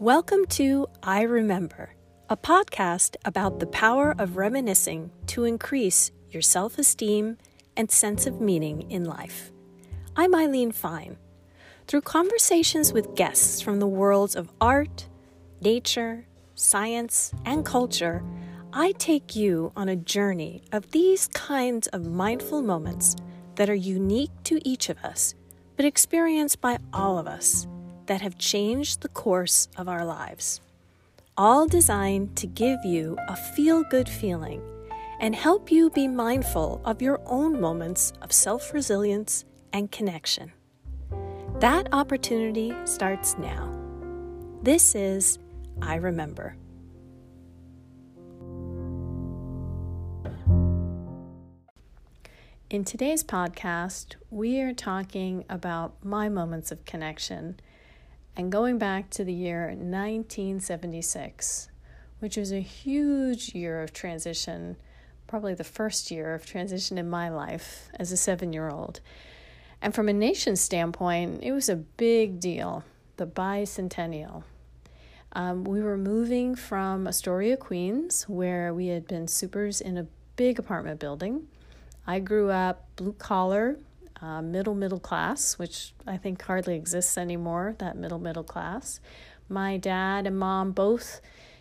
Welcome to I Remember, a podcast about the power of reminiscing to increase your self esteem and sense of meaning in life. I'm Eileen Fine. Through conversations with guests from the worlds of art, nature, science, and culture, I take you on a journey of these kinds of mindful moments that are unique to each of us, but experienced by all of us that have changed the course of our lives. All designed to give you a feel good feeling and help you be mindful of your own moments of self resilience and connection. That opportunity starts now. This is I Remember. In today's podcast, we are talking about my moments of connection and going back to the year 1976, which was a huge year of transition, probably the first year of transition in my life as a seven year old. And from a nation standpoint, it was a big deal the bicentennial. Um, we were moving from Astoria, Queens, where we had been supers in a big apartment building. I grew up blue collar, uh, middle middle class, which I think hardly exists anymore, that middle middle class. My dad and mom both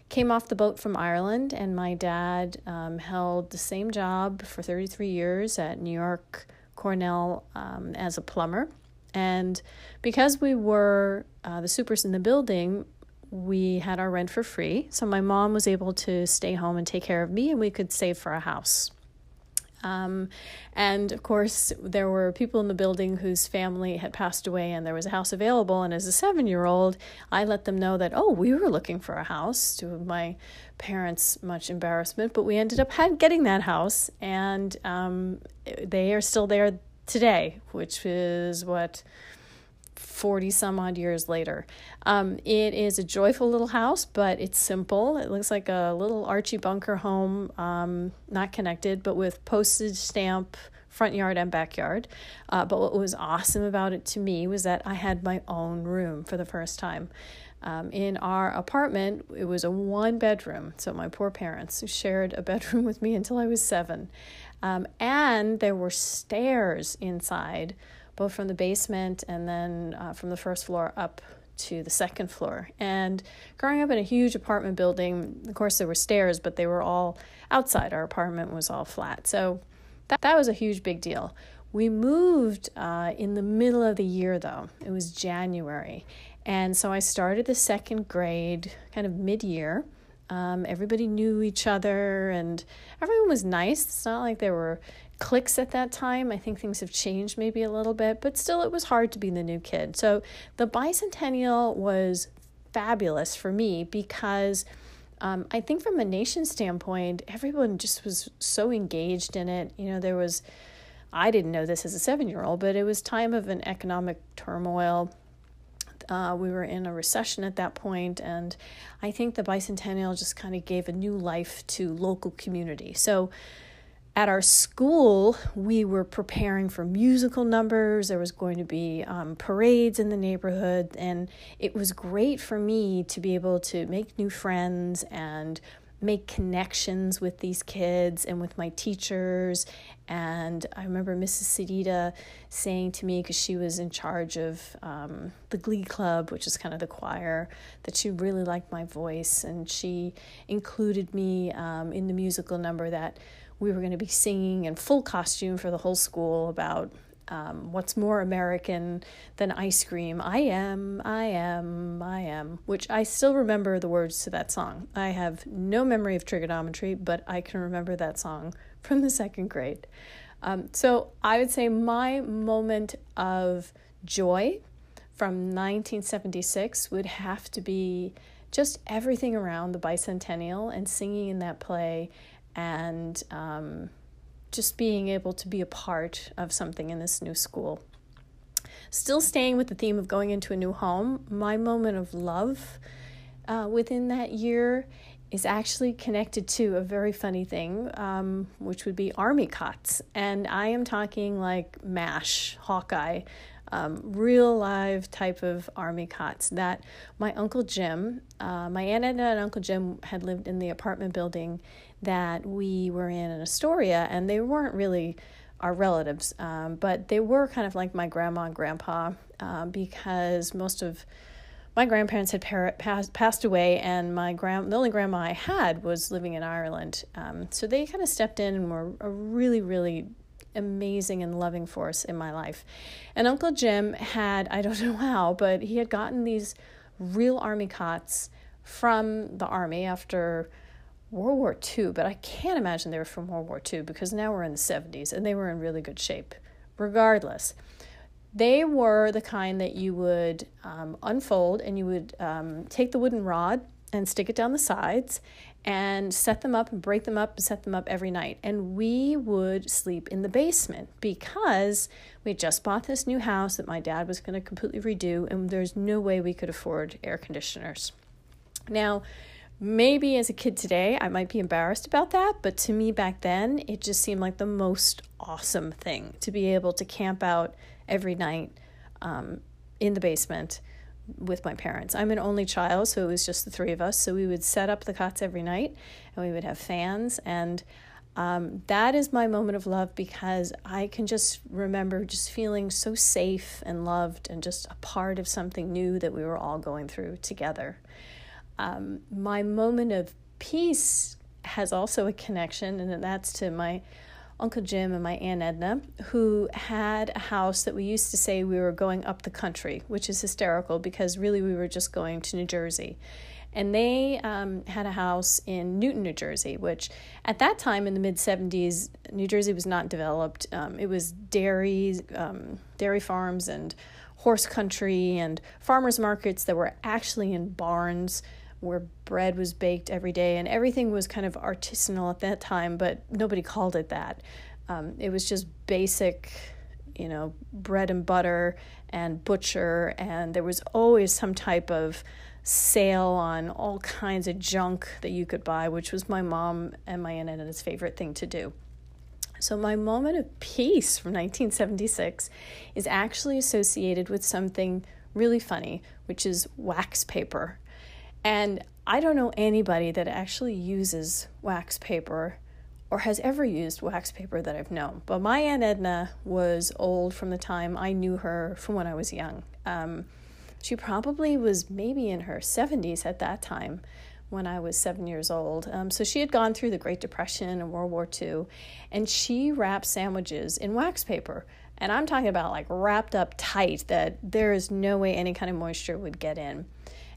came off the boat from Ireland, and my dad um, held the same job for 33 years at New York Cornell um, as a plumber. And because we were uh, the supers in the building, we had our rent for free. So my mom was able to stay home and take care of me, and we could save for a house. Um, and of course, there were people in the building whose family had passed away, and there was a house available. And as a seven year old, I let them know that, oh, we were looking for a house to my parents' much embarrassment, but we ended up had, getting that house, and um, they are still there today, which is what 40 some odd years later. Um, it is a joyful little house, but it's simple. It looks like a little Archie Bunker home, um, not connected, but with postage stamp front yard and backyard. Uh, but what was awesome about it to me was that I had my own room for the first time. Um, in our apartment, it was a one bedroom. So my poor parents shared a bedroom with me until I was seven. Um, and there were stairs inside both from the basement and then uh, from the first floor up to the second floor. And growing up in a huge apartment building, of course, there were stairs, but they were all outside. Our apartment was all flat. So that, that was a huge big deal. We moved uh, in the middle of the year, though. It was January. And so I started the second grade kind of mid year. Um, everybody knew each other and everyone was nice. It's not like there were cliques at that time. I think things have changed maybe a little bit, but still it was hard to be the new kid. So the bicentennial was fabulous for me because um, I think from a nation standpoint, everyone just was so engaged in it. You know, there was, I didn't know this as a seven year old, but it was time of an economic turmoil. Uh, we were in a recession at that point, and I think the bicentennial just kind of gave a new life to local community. So at our school, we were preparing for musical numbers. There was going to be um, parades in the neighborhood, and it was great for me to be able to make new friends and make connections with these kids and with my teachers. And I remember Mrs. Sedita saying to me, because she was in charge of um, the Glee Club, which is kind of the choir, that she really liked my voice. And she included me um, in the musical number that we were going to be singing in full costume for the whole school about um, what's more American than ice cream? I am, I am, I am, which I still remember the words to that song. I have no memory of trigonometry, but I can remember that song from the second grade. Um, so I would say my moment of joy from 1976 would have to be just everything around the bicentennial and singing in that play and um, just being able to be a part of something in this new school. Still staying with the theme of going into a new home, my moment of love uh, within that year is actually connected to a very funny thing, um, which would be army cots. And I am talking like MASH, Hawkeye, um, real live type of army cots that my Uncle Jim, uh, my Aunt Edna and Uncle Jim had lived in the apartment building that we were in in Astoria, and they weren't really our relatives, um, but they were kind of like my grandma and grandpa uh, because most of my grandparents had par- passed, passed away, and my grand the only grandma I had was living in Ireland. Um, so they kind of stepped in and were a really, really amazing and loving force in my life. And Uncle Jim had, I don't know how, but he had gotten these real army cots from the army after World War II, but I can't imagine they were from World War II because now we're in the 70s and they were in really good shape. Regardless, they were the kind that you would um, unfold and you would um, take the wooden rod and stick it down the sides and set them up and break them up and set them up every night. And we would sleep in the basement because we just bought this new house that my dad was going to completely redo, and there's no way we could afford air conditioners. Now, maybe as a kid today, I might be embarrassed about that, but to me back then, it just seemed like the most awesome thing to be able to camp out every night um, in the basement with my parents. I'm an only child, so it was just the three of us. So we would set up the cots every night and we would have fans. And um, that is my moment of love because I can just remember just feeling so safe and loved and just a part of something new that we were all going through together. Um, my moment of peace has also a connection, and that's to my Uncle Jim and my Aunt Edna, who had a house that we used to say we were going up the country, which is hysterical because really we were just going to New Jersey. And they um, had a house in Newton, New Jersey, which at that time in the mid 70s, New Jersey was not developed. Um, it was dairy, um, dairy farms and horse country and farmers markets that were actually in barns where bread was baked every day and everything was kind of artisanal at that time, but nobody called it that. Um, it was just basic, you know, bread and butter and butcher, and there was always some type of sale on all kinds of junk that you could buy, which was my mom and my aunt and Edna's favorite thing to do. So, my moment of peace from 1976 is actually associated with something really funny, which is wax paper. And I don't know anybody that actually uses wax paper or has ever used wax paper that I've known. But my Aunt Edna was old from the time I knew her from when I was young. Um, she probably was maybe in her 70s at that time when I was seven years old. Um, so she had gone through the Great Depression and World War II, and she wrapped sandwiches in wax paper. And I'm talking about like wrapped up tight that there is no way any kind of moisture would get in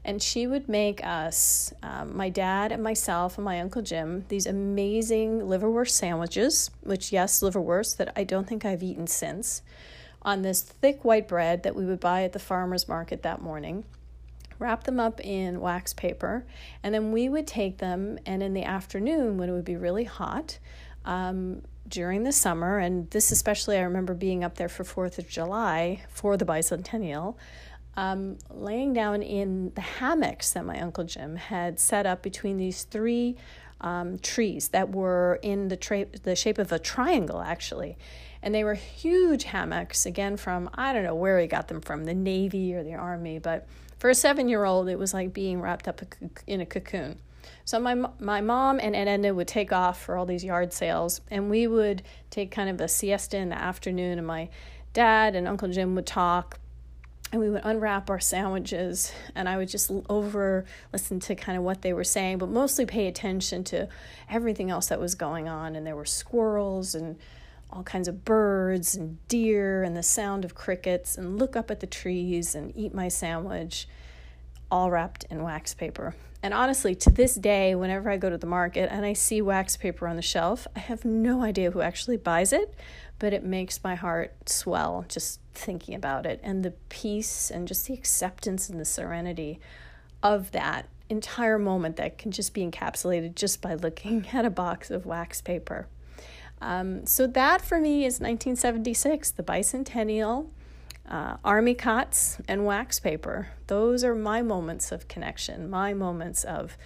and she would make us, um, my dad and myself and my uncle Jim, these amazing liverwurst sandwiches, which, yes, liverwurst that I don't think I've eaten since, on this thick white bread that we would buy at the farmer's market that morning. Wrap them up in wax paper, and then we would take them, and in the afternoon, when it would be really hot, um, during the summer, and this especially I remember being up there for 4th of July for the bicentennial, um, laying down in the hammocks that my Uncle Jim had set up between these three um, trees that were in the, tra- the shape of a triangle, actually. And they were huge hammocks, again, from I don't know where he got them from, the Navy or the Army, but for a seven year old, it was like being wrapped up in a cocoon. So my my mom and Edna would take off for all these yard sales, and we would take kind of a siesta in the afternoon, and my dad and Uncle Jim would talk and we would unwrap our sandwiches and i would just over listen to kind of what they were saying but mostly pay attention to everything else that was going on and there were squirrels and all kinds of birds and deer and the sound of crickets and look up at the trees and eat my sandwich all wrapped in wax paper. And honestly to this day whenever i go to the market and i see wax paper on the shelf i have no idea who actually buys it but it makes my heart swell just thinking about it. And the peace and just the acceptance and the serenity of that entire moment that can just be encapsulated just by looking at a box of wax paper. Um, so that for me is 1976, the bicentennial, uh, army cots, and wax paper. Those are my moments of connection, my moments of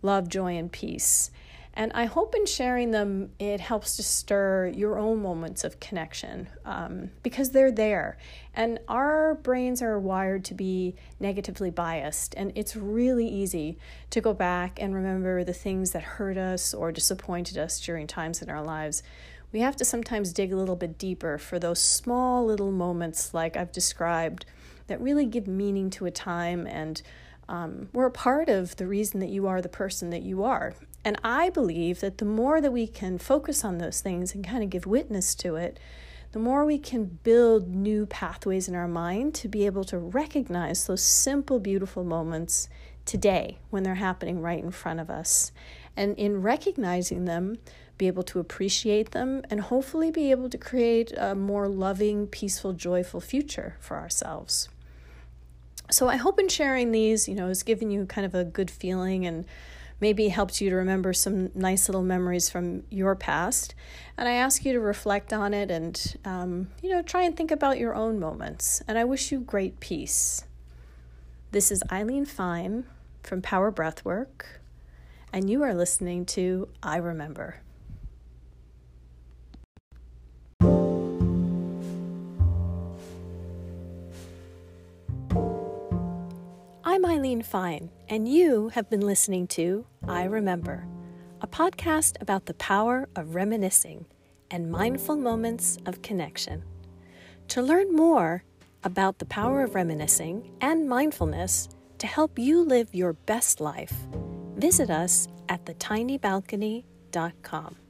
love, joy, and peace. And I hope in sharing them, it helps to stir your own moments of connection um, because they're there. And our brains are wired to be negatively biased. And it's really easy to go back and remember the things that hurt us or disappointed us during times in our lives. We have to sometimes dig a little bit deeper for those small little moments, like I've described, that really give meaning to a time and um, we're a part of the reason that you are the person that you are. And I believe that the more that we can focus on those things and kind of give witness to it, the more we can build new pathways in our mind to be able to recognize those simple, beautiful moments today when they're happening right in front of us. And in recognizing them, be able to appreciate them and hopefully be able to create a more loving, peaceful, joyful future for ourselves. So I hope in sharing these, you know, has given you kind of a good feeling and maybe helped you to remember some nice little memories from your past. And I ask you to reflect on it and, um, you know, try and think about your own moments. And I wish you great peace. This is Eileen Fine from Power Breathwork, and you are listening to I Remember. I'm Eileen Fine, and you have been listening to I Remember, a podcast about the power of reminiscing and mindful moments of connection. To learn more about the power of reminiscing and mindfulness to help you live your best life, visit us at thetinybalcony.com.